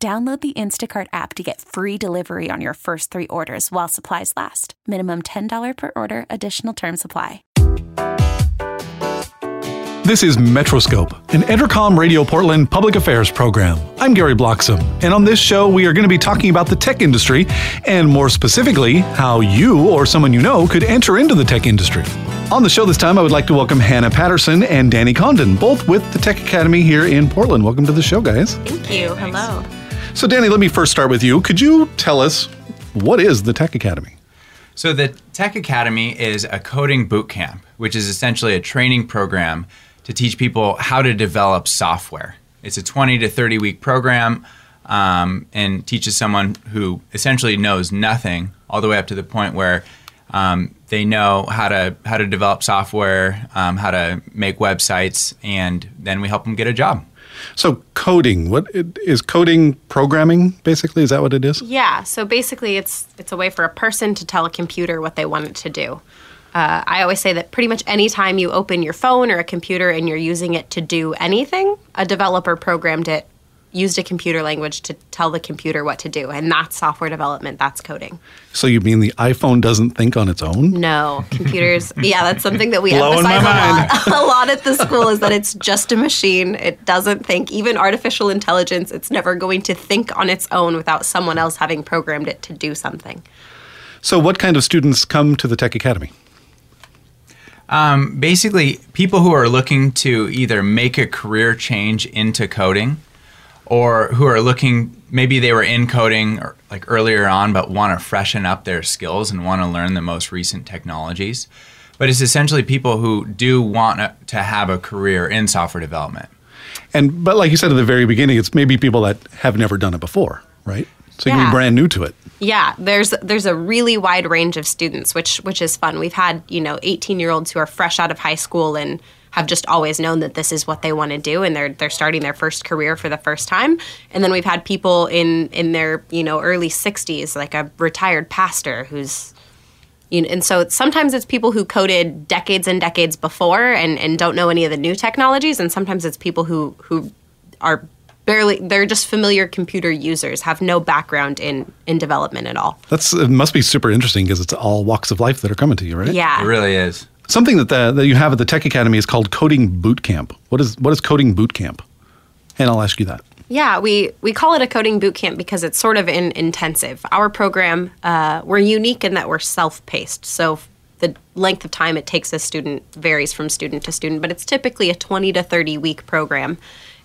Download the Instacart app to get free delivery on your first three orders while supplies last. Minimum $10 per order, additional term supply. This is Metroscope, an Entercom Radio Portland public affairs program. I'm Gary Bloxam, and on this show, we are going to be talking about the tech industry, and more specifically, how you or someone you know could enter into the tech industry. On the show this time, I would like to welcome Hannah Patterson and Danny Condon, both with the Tech Academy here in Portland. Welcome to the show, guys. Thank you. Hello. So, Danny, let me first start with you. Could you tell us what is the Tech Academy? So, the Tech Academy is a coding boot camp, which is essentially a training program to teach people how to develop software. It's a 20 to 30 week program um, and teaches someone who essentially knows nothing all the way up to the point where um, they know how to how to develop software, um, how to make websites, and then we help them get a job. So coding, what is coding programming basically? Is that what it is? Yeah. So basically, it's it's a way for a person to tell a computer what they want it to do. Uh, I always say that pretty much any time you open your phone or a computer and you're using it to do anything, a developer programmed it used a computer language to tell the computer what to do. And that's software development, that's coding. So you mean the iPhone doesn't think on its own? No, computers. yeah, that's something that we Blowing emphasize a lot, a lot at the school is that it's just a machine. It doesn't think. Even artificial intelligence, it's never going to think on its own without someone else having programmed it to do something. So what kind of students come to the Tech Academy? Um, basically, people who are looking to either make a career change into coding or who are looking maybe they were in coding or, er, like earlier on but want to freshen up their skills and want to learn the most recent technologies. But it's essentially people who do want to have a career in software development. And but like you said at the very beginning it's maybe people that have never done it before right? So you can be brand new to it. Yeah, there's there's a really wide range of students, which which is fun. We've had you know 18 year olds who are fresh out of high school and have just always known that this is what they want to do, and they're they're starting their first career for the first time. And then we've had people in in their you know early 60s, like a retired pastor who's you know, and so it's- sometimes it's people who coded decades and decades before and, and don't know any of the new technologies, and sometimes it's people who who are barely they're just familiar computer users, have no background in in development at all. that's it must be super interesting because it's all walks of life that are coming to you right Yeah. it really is something that the, that you have at the Tech Academy is called Coding Boot Camp what is what is Coding Boot Camp and I'll ask you that Yeah, we, we call it a coding boot camp because it's sort of in, intensive. Our program, uh, we're unique in that we're self paced. So the length of time it takes a student varies from student to student, but it's typically a 20 to 30 week program.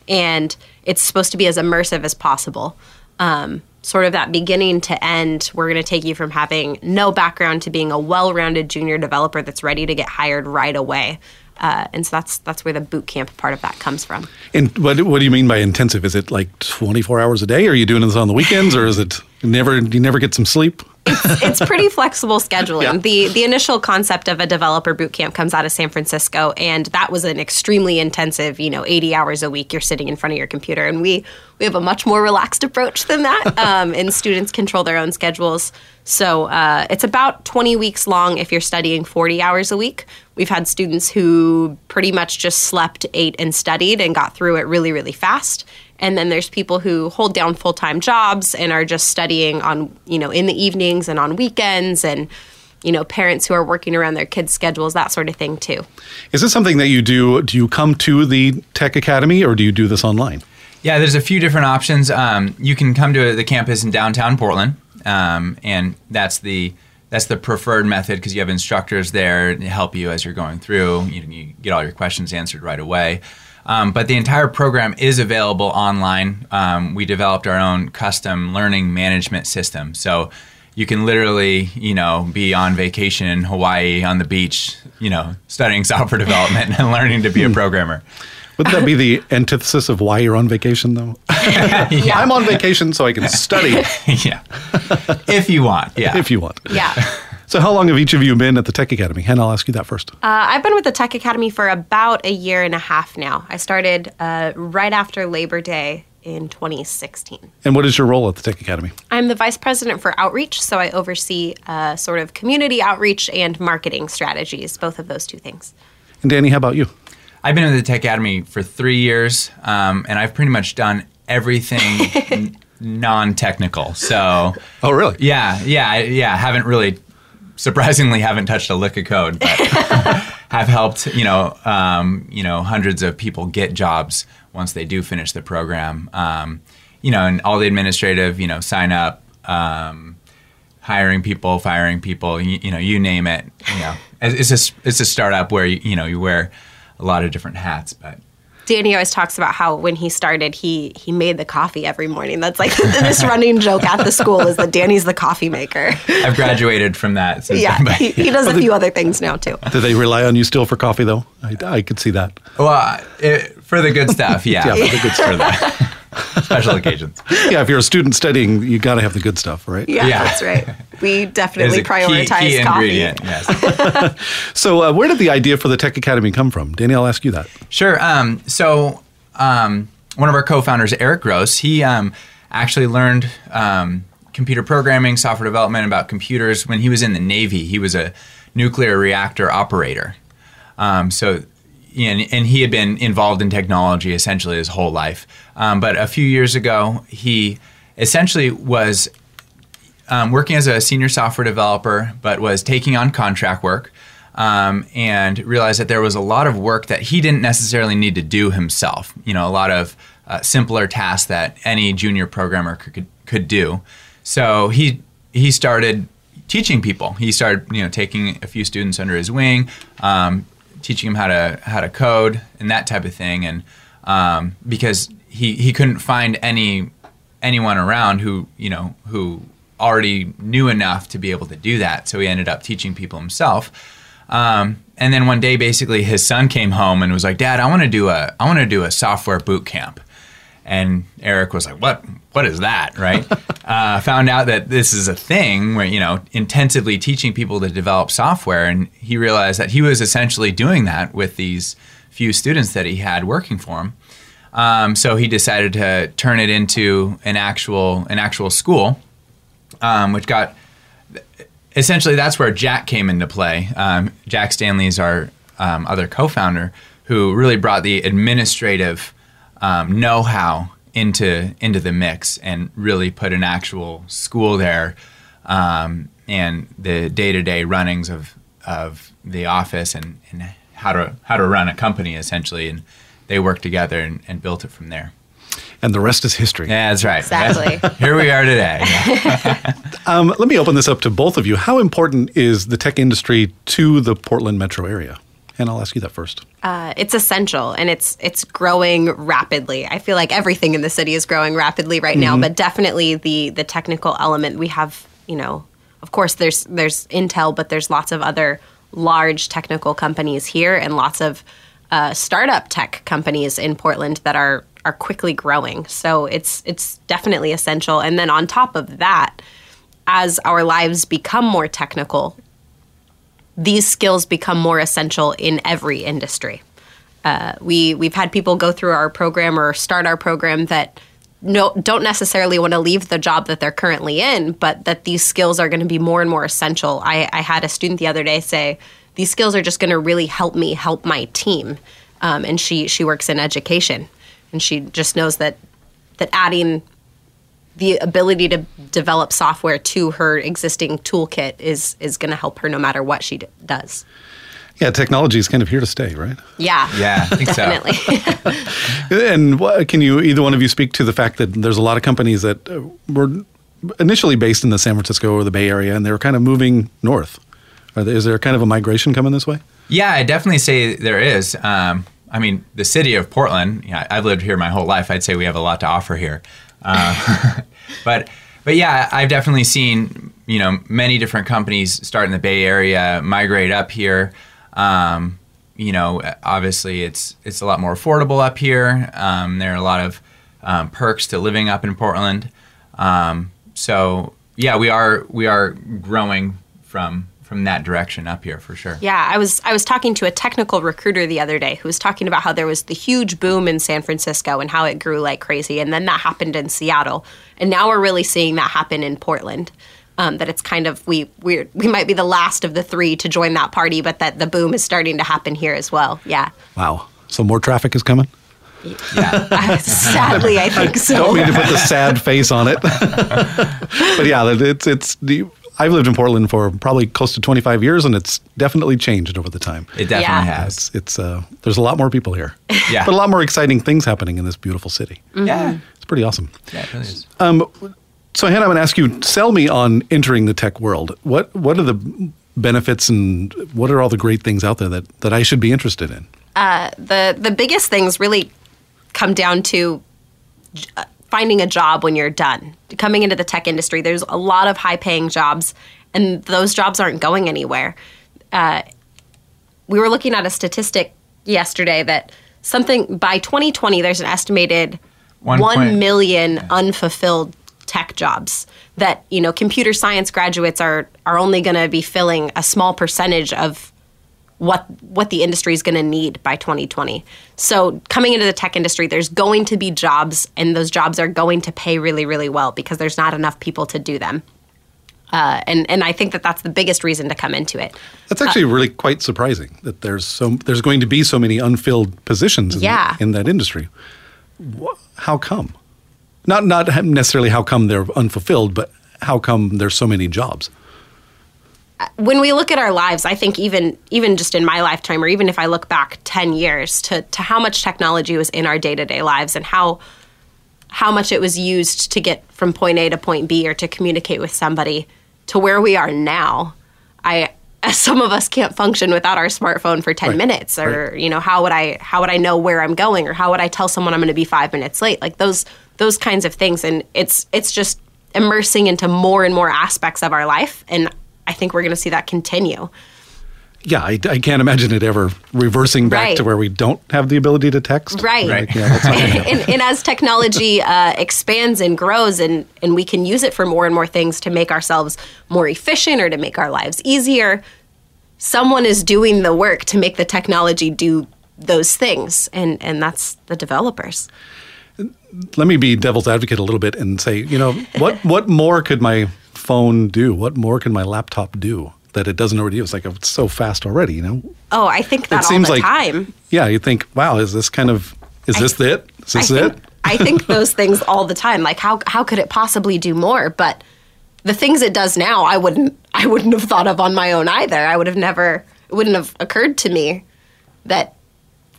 And it's supposed to be as immersive as possible. Um, sort of that beginning to end, we're going to take you from having no background to being a well rounded junior developer that's ready to get hired right away. Uh, and so that's that's where the boot camp part of that comes from. and what, what do you mean by intensive is it like 24 hours a day are you doing this on the weekends or is it never Do you never get some sleep it's pretty flexible scheduling. Yeah. The the initial concept of a developer boot camp comes out of San Francisco, and that was an extremely intensive, you know, 80 hours a week. You're sitting in front of your computer, and we we have a much more relaxed approach than that, um, and students control their own schedules. So uh, it's about 20 weeks long if you're studying 40 hours a week. We've had students who pretty much just slept, ate, and studied and got through it really, really fast. And then there's people who hold down full time jobs and are just studying on, you know, in the evenings and on weekends, and, you know, parents who are working around their kids' schedules, that sort of thing, too. is this something that you do do you come to the Tech Academy or do you do this online Yeah, there's a few different options. Um, you can come to the campus in downtown Portland, um, and that's the that's the preferred method because you have instructors there to help you as you're going through. You, you get all your questions answered right away. Um, but the entire program is available online. Um, we developed our own custom learning management system, so you can literally, you know, be on vacation in Hawaii on the beach, you know, studying software development and learning to be a programmer. Wouldn't that be the antithesis of why you're on vacation, though? yeah. I'm on vacation so I can study yeah. if you want. Yeah. if you want. Yeah. So, how long have each of you been at the Tech Academy? Hannah, I'll ask you that first. Uh, I've been with the Tech Academy for about a year and a half now. I started uh, right after Labor Day in 2016. and what is your role at the Tech Academy? I'm the vice president for outreach, so I oversee uh, sort of community outreach and marketing strategies, both of those two things. And Danny, how about you? I've been in the Tech Academy for three years, um, and I've pretty much done everything non-technical. So, Oh, really? yeah, yeah, I- yeah. Haven't really, surprisingly, haven't touched a lick of code, but have helped you know, um, you know, hundreds of people get jobs once they do finish the program. Um, you know, and all the administrative, you know, sign up. Um, hiring people, firing people, you, you know, you name it. You know, it's a it's a startup where you, you know you wear a lot of different hats, but Danny always talks about how when he started, he he made the coffee every morning. That's like this running joke at the school is that Danny's the coffee maker. I've graduated from that. Since yeah, he, he does a few other things now too. Do they rely on you still for coffee, though? I, I could see that. well, it, for the good stuff, yeah, Yeah, for the good stuff, for the special occasions. Yeah, if you're a student studying, you got to have the good stuff, right? Yeah, Yeah. that's right. We definitely a key, prioritize key coffee. ingredient. Yes. So, uh, where did the idea for the Tech Academy come from? Danny, I'll ask you that. Sure. Um, so, um, one of our co-founders, Eric Gross, he um, actually learned um, computer programming, software development about computers when he was in the Navy. He was a nuclear reactor operator. Um, so, and, and he had been involved in technology essentially his whole life. Um, but a few years ago, he essentially was um, working as a senior software developer, but was taking on contract work. Um, and realized that there was a lot of work that he didn't necessarily need to do himself. You know, a lot of uh, simpler tasks that any junior programmer could could do. So he he started teaching people. He started you know taking a few students under his wing, um, teaching him how to how to code and that type of thing. And um, because he he couldn't find any anyone around who you know who already knew enough to be able to do that. So he ended up teaching people himself. Um, and then one day, basically, his son came home and was like, "Dad, I want to do a I want to do a software boot camp." And Eric was like, "What? What is that?" Right? uh, found out that this is a thing where you know intensively teaching people to develop software, and he realized that he was essentially doing that with these few students that he had working for him. Um, so he decided to turn it into an actual an actual school, um, which got essentially that's where Jack came into play. Um, Jack Stanley is our um, other co-founder who really brought the administrative um, know-how into into the mix and really put an actual school there um, and the day-to-day runnings of of the office and, and how to how to run a company essentially and they worked together and, and built it from there. And the rest is history. Yeah, that's right. Exactly. Here we are today. Um, let me open this up to both of you. How important is the tech industry to the Portland metro area? And I'll ask you that first. Uh, it's essential and it's it's growing rapidly. I feel like everything in the city is growing rapidly right now, but definitely the the technical element we have, you know, of course there's there's Intel, but there's lots of other large technical companies here and lots of uh, startup tech companies in Portland that are are quickly growing. So it's it's definitely essential. And then on top of that, as our lives become more technical, these skills become more essential in every industry. Uh, we we've had people go through our program or start our program that no don't necessarily want to leave the job that they're currently in, but that these skills are going to be more and more essential. I, I had a student the other day say these skills are just going to really help me help my team, um, and she she works in education, and she just knows that that adding the ability to develop software to her existing toolkit is is going to help her no matter what she d- does. Yeah, technology is kind of here to stay, right? Yeah. Yeah, I think so. Definitely. And what, can you, either one of you, speak to the fact that there's a lot of companies that uh, were initially based in the San Francisco or the Bay Area, and they were kind of moving north? Are there, is there kind of a migration coming this way? Yeah, I definitely say there is. Um, I mean, the city of Portland. Yeah, I've lived here my whole life. I'd say we have a lot to offer here. Uh, but but yeah, I've definitely seen you know many different companies start in the Bay Area, migrate up here. Um, you know, obviously it's it's a lot more affordable up here. Um, there are a lot of um, perks to living up in Portland. Um, so yeah, we are we are growing from from that direction up here for sure. Yeah, I was I was talking to a technical recruiter the other day who was talking about how there was the huge boom in San Francisco and how it grew like crazy, and then that happened in Seattle, and now we're really seeing that happen in Portland. Um, that it's kind of we we we might be the last of the three to join that party, but that the boom is starting to happen here as well. Yeah. Wow. So more traffic is coming? Yeah. Sadly, I think so. Don't mean to put the sad face on it. but yeah, it's it's the I've lived in Portland for probably close to 25 years, and it's definitely changed over the time. It definitely Yeah. has. It's it's uh, there's a lot more people here, Yeah. but a lot more exciting things happening in this beautiful city. Yeah. It's pretty awesome. Yeah, it really is. So Hannah, I'm going to ask you, sell me on entering the tech world. What what are the benefits and what are all the great things out there that, that I should be interested in? the the biggest things really come down to uh, finding a job when you're done. Coming into the tech industry there's a lot of high paying jobs and those jobs aren't going anywhere. Uh, we were looking at a statistic yesterday that something by 2020 there's an estimated One one point- million unfulfilled tech jobs that you know computer science graduates are are only going to be filling a small percentage of what what the industry is going to need by 2020. So coming into the tech industry, there's going to be jobs, and those jobs are going to pay really, really well because there's not enough people to do them. Uh, and and I think that that's the biggest reason to come into it. That's actually really quite surprising that there's so there's going to be so many unfilled positions in, Yeah. in that industry. How come? Not not necessarily how come they're unfulfilled, but how come there's so many jobs? When we look at our lives, I think even even just in my lifetime, or even if I look back ten years to to how much technology was in our day to day lives and how how much it was used to get from point A to point B or to communicate with somebody to where we are now, I some of us can't function without our smartphone for ten Right, minutes, or right. you know how would I how would I know where I'm going, or how would I tell someone I'm going to be five minutes late? Like those those kinds of things, and it's it's just immersing into more and more aspects of our life, and I think we're going to see that continue. Yeah, I, I can't imagine it ever reversing back Right. to where we don't have the ability to text. Right. Like, yeah, that's not gonna happen. and, and as technology uh, expands and grows, and, and we can use it for more and more things to make ourselves more efficient or to make our lives easier, someone is doing the work to make the technology do those things, and, and that's the developers. Let me be devil's advocate a little bit and say, you know, what what more could my phone do? What more can my laptop do that it doesn't already do? It's like it's so fast already, you know. Oh, I think that it all seems the like time. Yeah, you think, wow, is this kind of is this it? Is I this think, it? I think those things all the time. Like how how could it possibly do more? But the things it does now, I wouldn't I wouldn't have thought of on my own either. I would have never it wouldn't have occurred to me that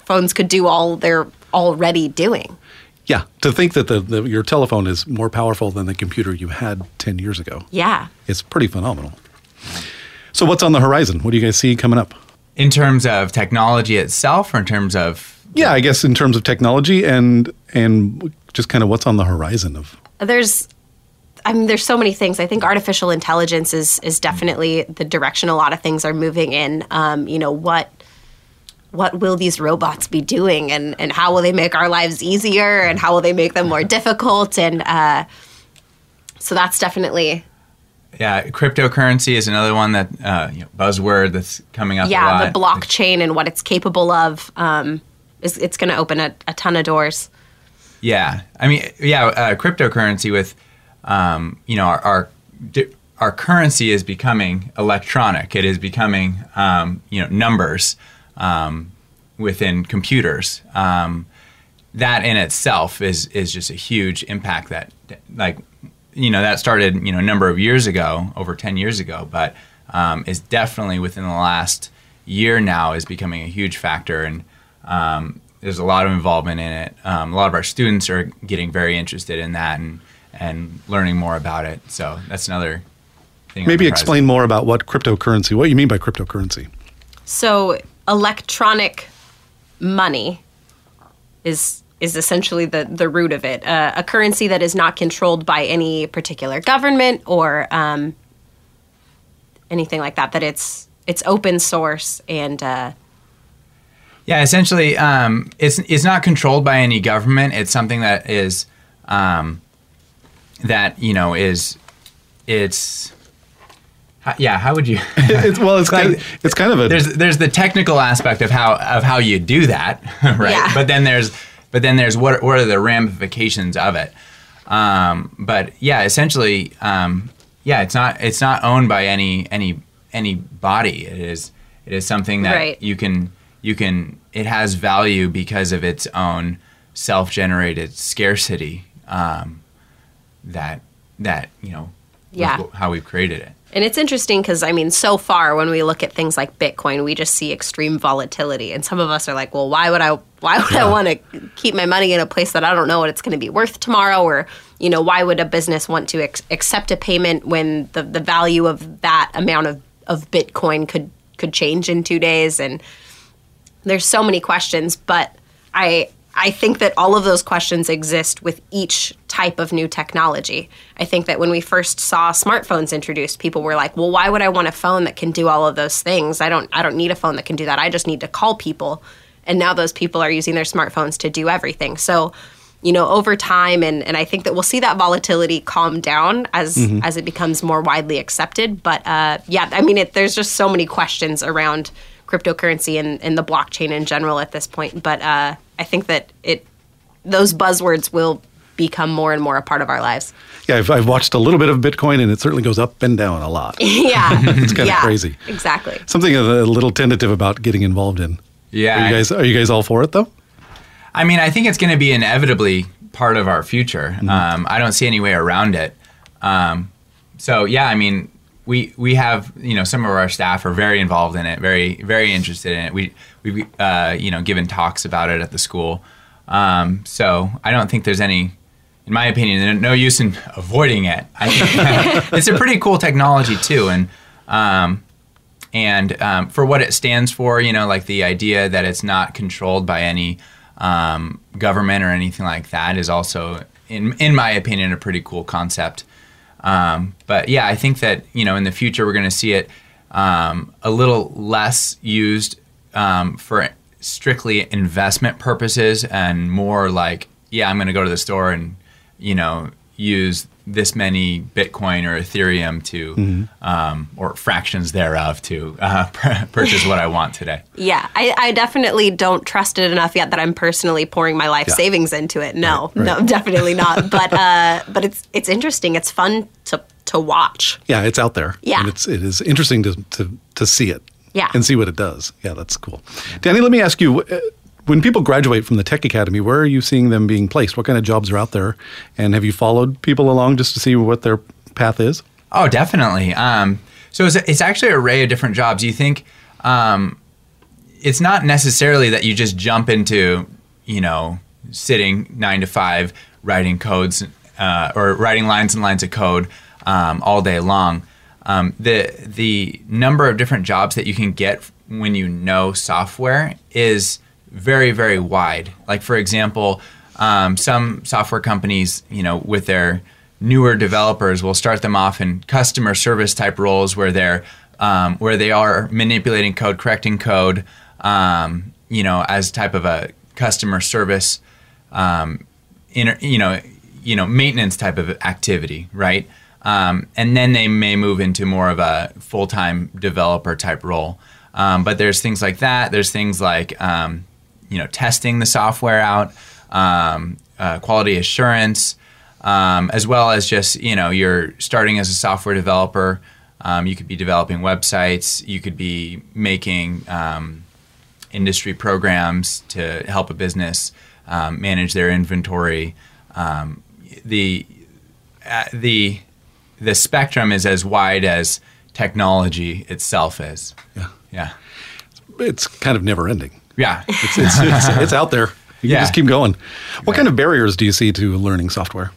phones could do all they're already doing. Yeah, to think that the, the your telephone is more powerful than the computer you had ten years ago, Yeah. it's pretty phenomenal. So, what's on the horizon? What do you guys see coming up? In terms of technology itself, or in terms of Yeah, I guess in terms of technology and and just kind of what's on the horizon of There's I mean there's so many things. I think artificial intelligence is is definitely the direction a lot of things are moving in. Um, you know, what what will these robots be doing? And, and how will they make our lives easier? And how will they make them more difficult? And uh, so that's definitely yeah, cryptocurrency is another one that uh, you know, buzzword that's coming up. a yeah the blockchain and what it's capable of um, is it's going to open a, a ton of doors. Yeah, I mean, yeah, uh, cryptocurrency with, um, you know, our our, our currency is becoming electronic. It is becoming, um, you know, numbers um, within computers. Um, that in itself is is just a huge impact. That like, you know, that started you know a number of years ago, over ten years ago, but um, is definitely within the last year now is becoming a huge factor and. Um, there's a lot of involvement in it. Um, a lot of our students are getting very interested in that and and learning more about it. So that's another thing. maybe explain more about what cryptocurrency, what you mean by cryptocurrency. So electronic money is is essentially the the root of it. Uh, a currency that is not controlled by any particular government or um, anything like that. That it's it's open source and uh, Yeah, essentially, um, it's it's not controlled by any government. It's something that is um, that you know is it's yeah. How would you? it's, well, it's Like, kind of, it's kind of a there's there's the technical aspect of how of how you do that, right? Yeah. But then there's but then there's what what are the ramifications of it? Um, but yeah, essentially, um, yeah, it's not it's not owned by any any any body. It is it is something that Right. you can you can it has value because of its own self generated scarcity. Um, that that you know was Yeah. how we've created it. And it's interesting because, I mean, so far when we look at things like Bitcoin, we just see extreme volatility. And some of us are like, well, why would I, why would I want to keep my money in a place that I don't know what it's going to be worth tomorrow? Or, you know, why would a business want to ex- accept a payment when the, the value of that amount of, of Bitcoin could, could change in two days? And there's so many questions, but I I think that all of those questions exist with each type of new technology. I think that when we first saw smartphones introduced, people were like, "Well, why would I want a phone that can do all of those things? I don't I don't need a phone that can do that. I just need to call people." And now those people are using their smartphones to do everything. So, you know, over time and and I think that we'll see that volatility calm down as as it becomes more widely accepted, but uh yeah, I mean, it, there's just so many questions around cryptocurrency and, and the blockchain in general at this point. But uh, I think that it those buzzwords will become more and more a part of our lives. yeah. I've, I've watched a little bit of Bitcoin, and it certainly goes up and down a lot. yeah, It's kind of crazy. Exactly. Something a little tentative about getting involved in. Yeah, Are you guys are you guys all for it though? I mean, I think it's going to be inevitably part of our future. Um, I don't see any way around it. Um, so yeah, I mean, we we have you know some of our staff are very involved in it, very very interested in it. We we uh, you know given talks about it at the school. Um, so I don't think there's any, in my opinion, no use in avoiding it. It's a pretty cool technology too, and um, and um, for what it stands for, you know, like the idea that it's not controlled by any um, government or anything like that is also, in in my opinion, a pretty cool concept. Um, but yeah, I think that you know in the future we're going to see it um, a little less used um, for strictly investment purposes and more like, yeah, I'm going to go to the store and you know use this many Bitcoin or Ethereum to, um, or fractions thereof to uh, purchase what I want today. Yeah, I, I definitely don't trust it enough yet that I'm personally pouring my life Yeah. savings into it. No, Right, right. no, definitely not. But uh, but it's it's interesting. It's fun to to watch. Yeah, it's out there. Yeah. and it's it is interesting to to to see it. Yeah. and see what it does. Yeah, that's cool. Danny, let me ask you. uh, When people graduate from the Tech Academy, where are you seeing them being placed? What kind of jobs are out there? And have you followed people along just to see what their path is? Oh, definitely. Um, so it's, it's actually an array of different jobs. You think um, it's not necessarily that you just jump into, you know, sitting nine to five writing codes uh, or writing lines and lines of code um, all day long. Um, the the number of different jobs that you can get when you know software is very very wide. Like for example, um, some software companies, you know, with their newer developers, will start them off in customer service type roles where they're um, where they are manipulating code, correcting code, um, you know, as type of a customer service, um, inter, you know, you know, maintenance type of activity, right? Um, and then they may move into more of a full-time developer type role. Um, but there's things like that. There's things like um, you know testing the software out, um, uh, quality assurance, um, as well as just you know you're starting as a software developer. Um, you could be developing websites. You could be making industry programs to help a business manage their inventory. The uh, the the spectrum is as wide as technology itself is. Yeah. Yeah. It's kind of never ending. Yeah. It's it's, it's, it's out there. You Yeah. can just keep going. What kind of barriers do you see to learning software?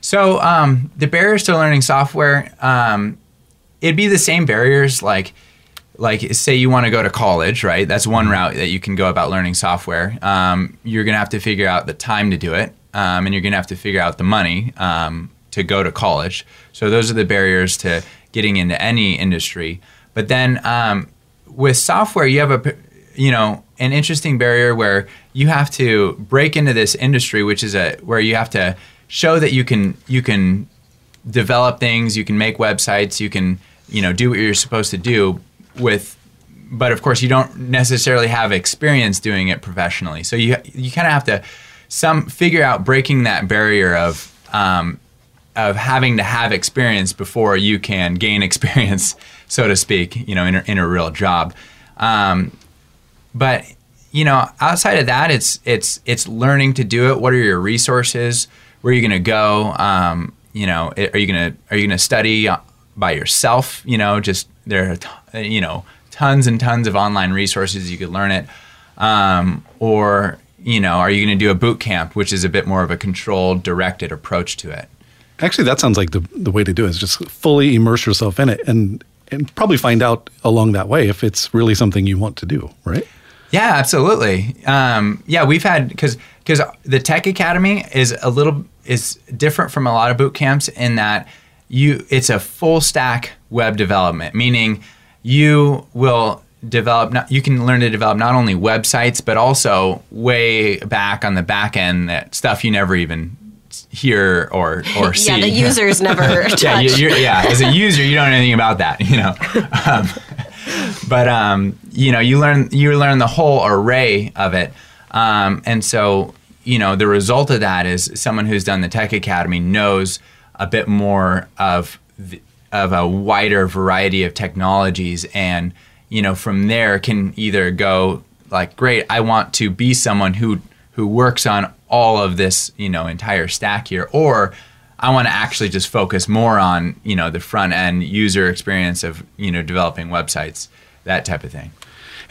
So um, the barriers to learning software, um, it'd be the same barriers like like say you want to go to college, right? That's one route that you can go about learning software. Um, you're gonna have to figure out the time to do it, um, and you're gonna have to figure out the money um, to go to college. So those are the barriers to getting into any industry. But then um, with software, you have a you know an interesting barrier where you have to break into this industry, which is a where you have to show that you can you can develop things, you can make websites, you can you know do what you're supposed to do with but of course you don't necessarily have experience doing it professionally. So you you kind of have to some figure out breaking that barrier of um, of having to have experience before you can gain experience, so to speak. You know, in a, in a real job. Um, but you know, outside of that, it's it's it's learning to do it. What are your resources? Where are you going to go? Um, you know, are you going to are you going to study by yourself? You know, just there are t- you know tons and tons of online resources you could learn it. Um, or you know, are you going to do a boot camp, which is a bit more of a controlled, directed approach to it? Actually, that sounds like the the way to do it is just fully immerse yourself in it and and probably find out along that way if it's really something you want to do, right? Yeah, absolutely. Um, yeah, we've had because because the Tech Academy is a little is different from a lot of boot camps in that you it's a full stack web development, meaning you will develop not, you can learn to develop not only websites but also way back on the back end that stuff you never even hear or or see. yeah, the users never touch. yeah, you, yeah. As a user, you don't know anything about that, you know. Um, but um, you know, you learn you learn the whole array of it, um, and so you know the result of that is someone who's done the Tech Academy knows a bit more of the, of a wider variety of technologies, and you know from there can either go like, great, I want to be someone who who works on all of this, you know, entire stack here, or I want to actually just focus more on, you know, the front end user experience of, you know, developing websites, that type of thing.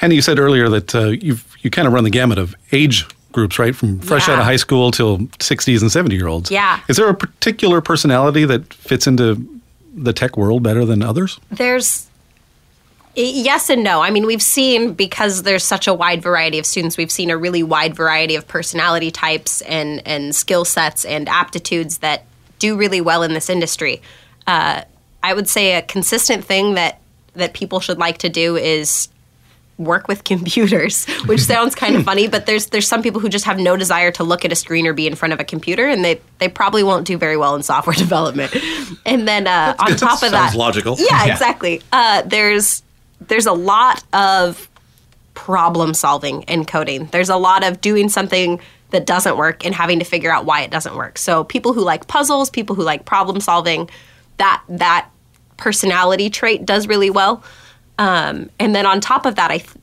And you said earlier that uh, you you kind of run the gamut of age groups, right? From fresh Yeah. out of high school till 60s and 70 year olds. Yeah. Is there a particular personality that fits into the tech world better than others? There's yes and no. I mean, we've seen because there's such a wide variety of students, we've seen a really wide variety of personality types and and skill sets and aptitudes that do really well in this industry. Uh, I would say a consistent thing that that people should like to do is work with computers, which sounds kind of funny, but there's there's some people who just have no desire to look at a screen or be in front of a computer, and they they probably won't do very well in software development. And then uh, on top of that, logical. Yeah, Yeah. exactly. Uh, there's there's a lot of problem solving in coding. There's a lot of doing something that doesn't work and having to figure out why it doesn't work. So people who like puzzles, people who like problem solving, that that personality trait does really well. Um, and then on top of that, I th-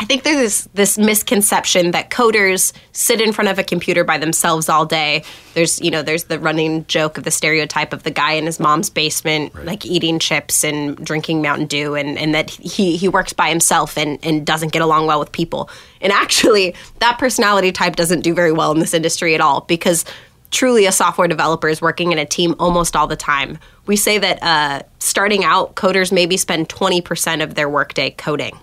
I think there's this, this misconception that coders sit in front of a computer by themselves all day. There's, you know, there's the running joke of the stereotype of the guy in his mom's basement, like eating chips and drinking Mountain Dew, and, and that he, he works by himself and, and doesn't get along well with people. And actually, that personality type doesn't do very well in this industry at all because truly a software developer is working in a team almost all the time. We say that uh, starting out, coders maybe spend 20% of their workday coding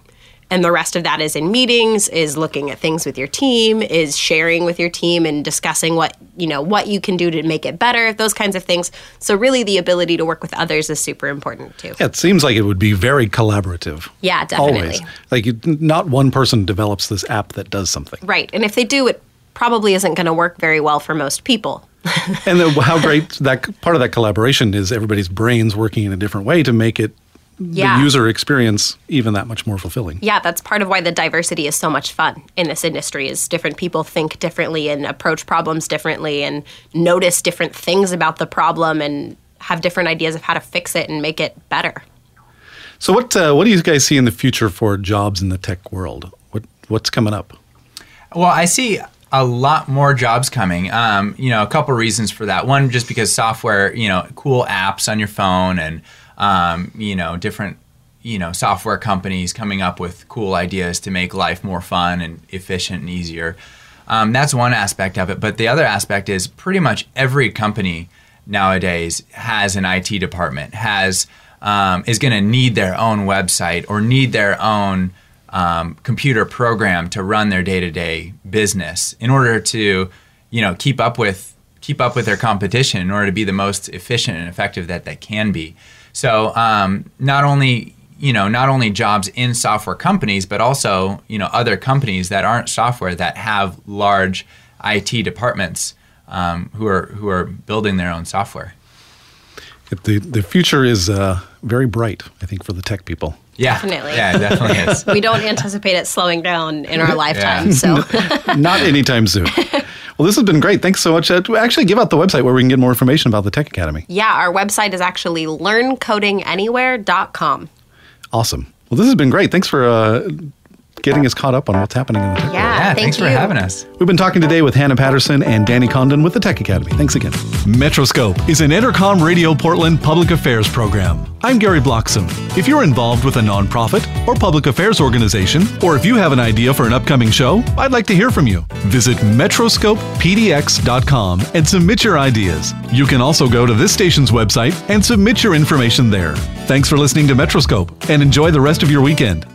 and the rest of that is in meetings is looking at things with your team is sharing with your team and discussing what you know what you can do to make it better those kinds of things so really the ability to work with others is super important too Yeah, it seems like it would be very collaborative. yeah definitely Always. Like you, not one person develops this app that does something. right and if they do it probably isn't going to work very well for most people And then how great that part of that collaboration is everybody's brains working in a different way to make it Yeah. the user experience even that much more fulfilling. yeah that's part of why the diversity is so much fun in this industry is different people think differently and approach problems differently and notice different things about the problem and have different ideas of how to fix it and make it better So what uh, what do you guys see in the future for jobs in the tech world? What what's coming up? Well, I see a lot more jobs coming. Um, you know, a couple reasons for that. One, just because software, you know, cool apps on your phone, and um, you know, different, you know, software companies coming up with cool ideas to make life more fun and efficient and easier. Um, that's one aspect of it. But the other aspect is pretty much every company nowadays has an IT department, has um, is going to need their own website or need their own um, computer program to run their day-to-day business in order to, you know, keep up with keep up with their competition in order to be the most efficient and effective that they can be. So um, not only you know not only jobs in software companies but also you know other companies that aren't software that have large IT departments um, who are who are building their own software. The the future is uh, very bright, I think, for the tech people. Yeah, Definitely. Yeah, definitely is. we don't anticipate it slowing down in our lifetime. So Not anytime soon. Well, this has been great. Thanks so much. Uh, to actually, give out the website where we can get more information about the Tech Academy. yeah, our website is actually learncodinganywhere.com. Awesome. Well, this has been great. Thanks for uh, getting us caught up on what's happening in the tech world. Yeah, Yeah, thank thanks for having us. We've been talking today with Hannah Patterson and Danny Condon with the Tech Academy. Thanks again. Metroscope is an Entercom Radio Portland public affairs program. I'm Gary Bloxam. If you're involved with a nonprofit or public affairs organization, or if you have an idea for an upcoming show, I'd like to hear from you. Visit metroscopepdx.com and submit your ideas. You can also go to this station's website and submit your information there. Thanks for listening to Metroscope and enjoy the rest of your weekend.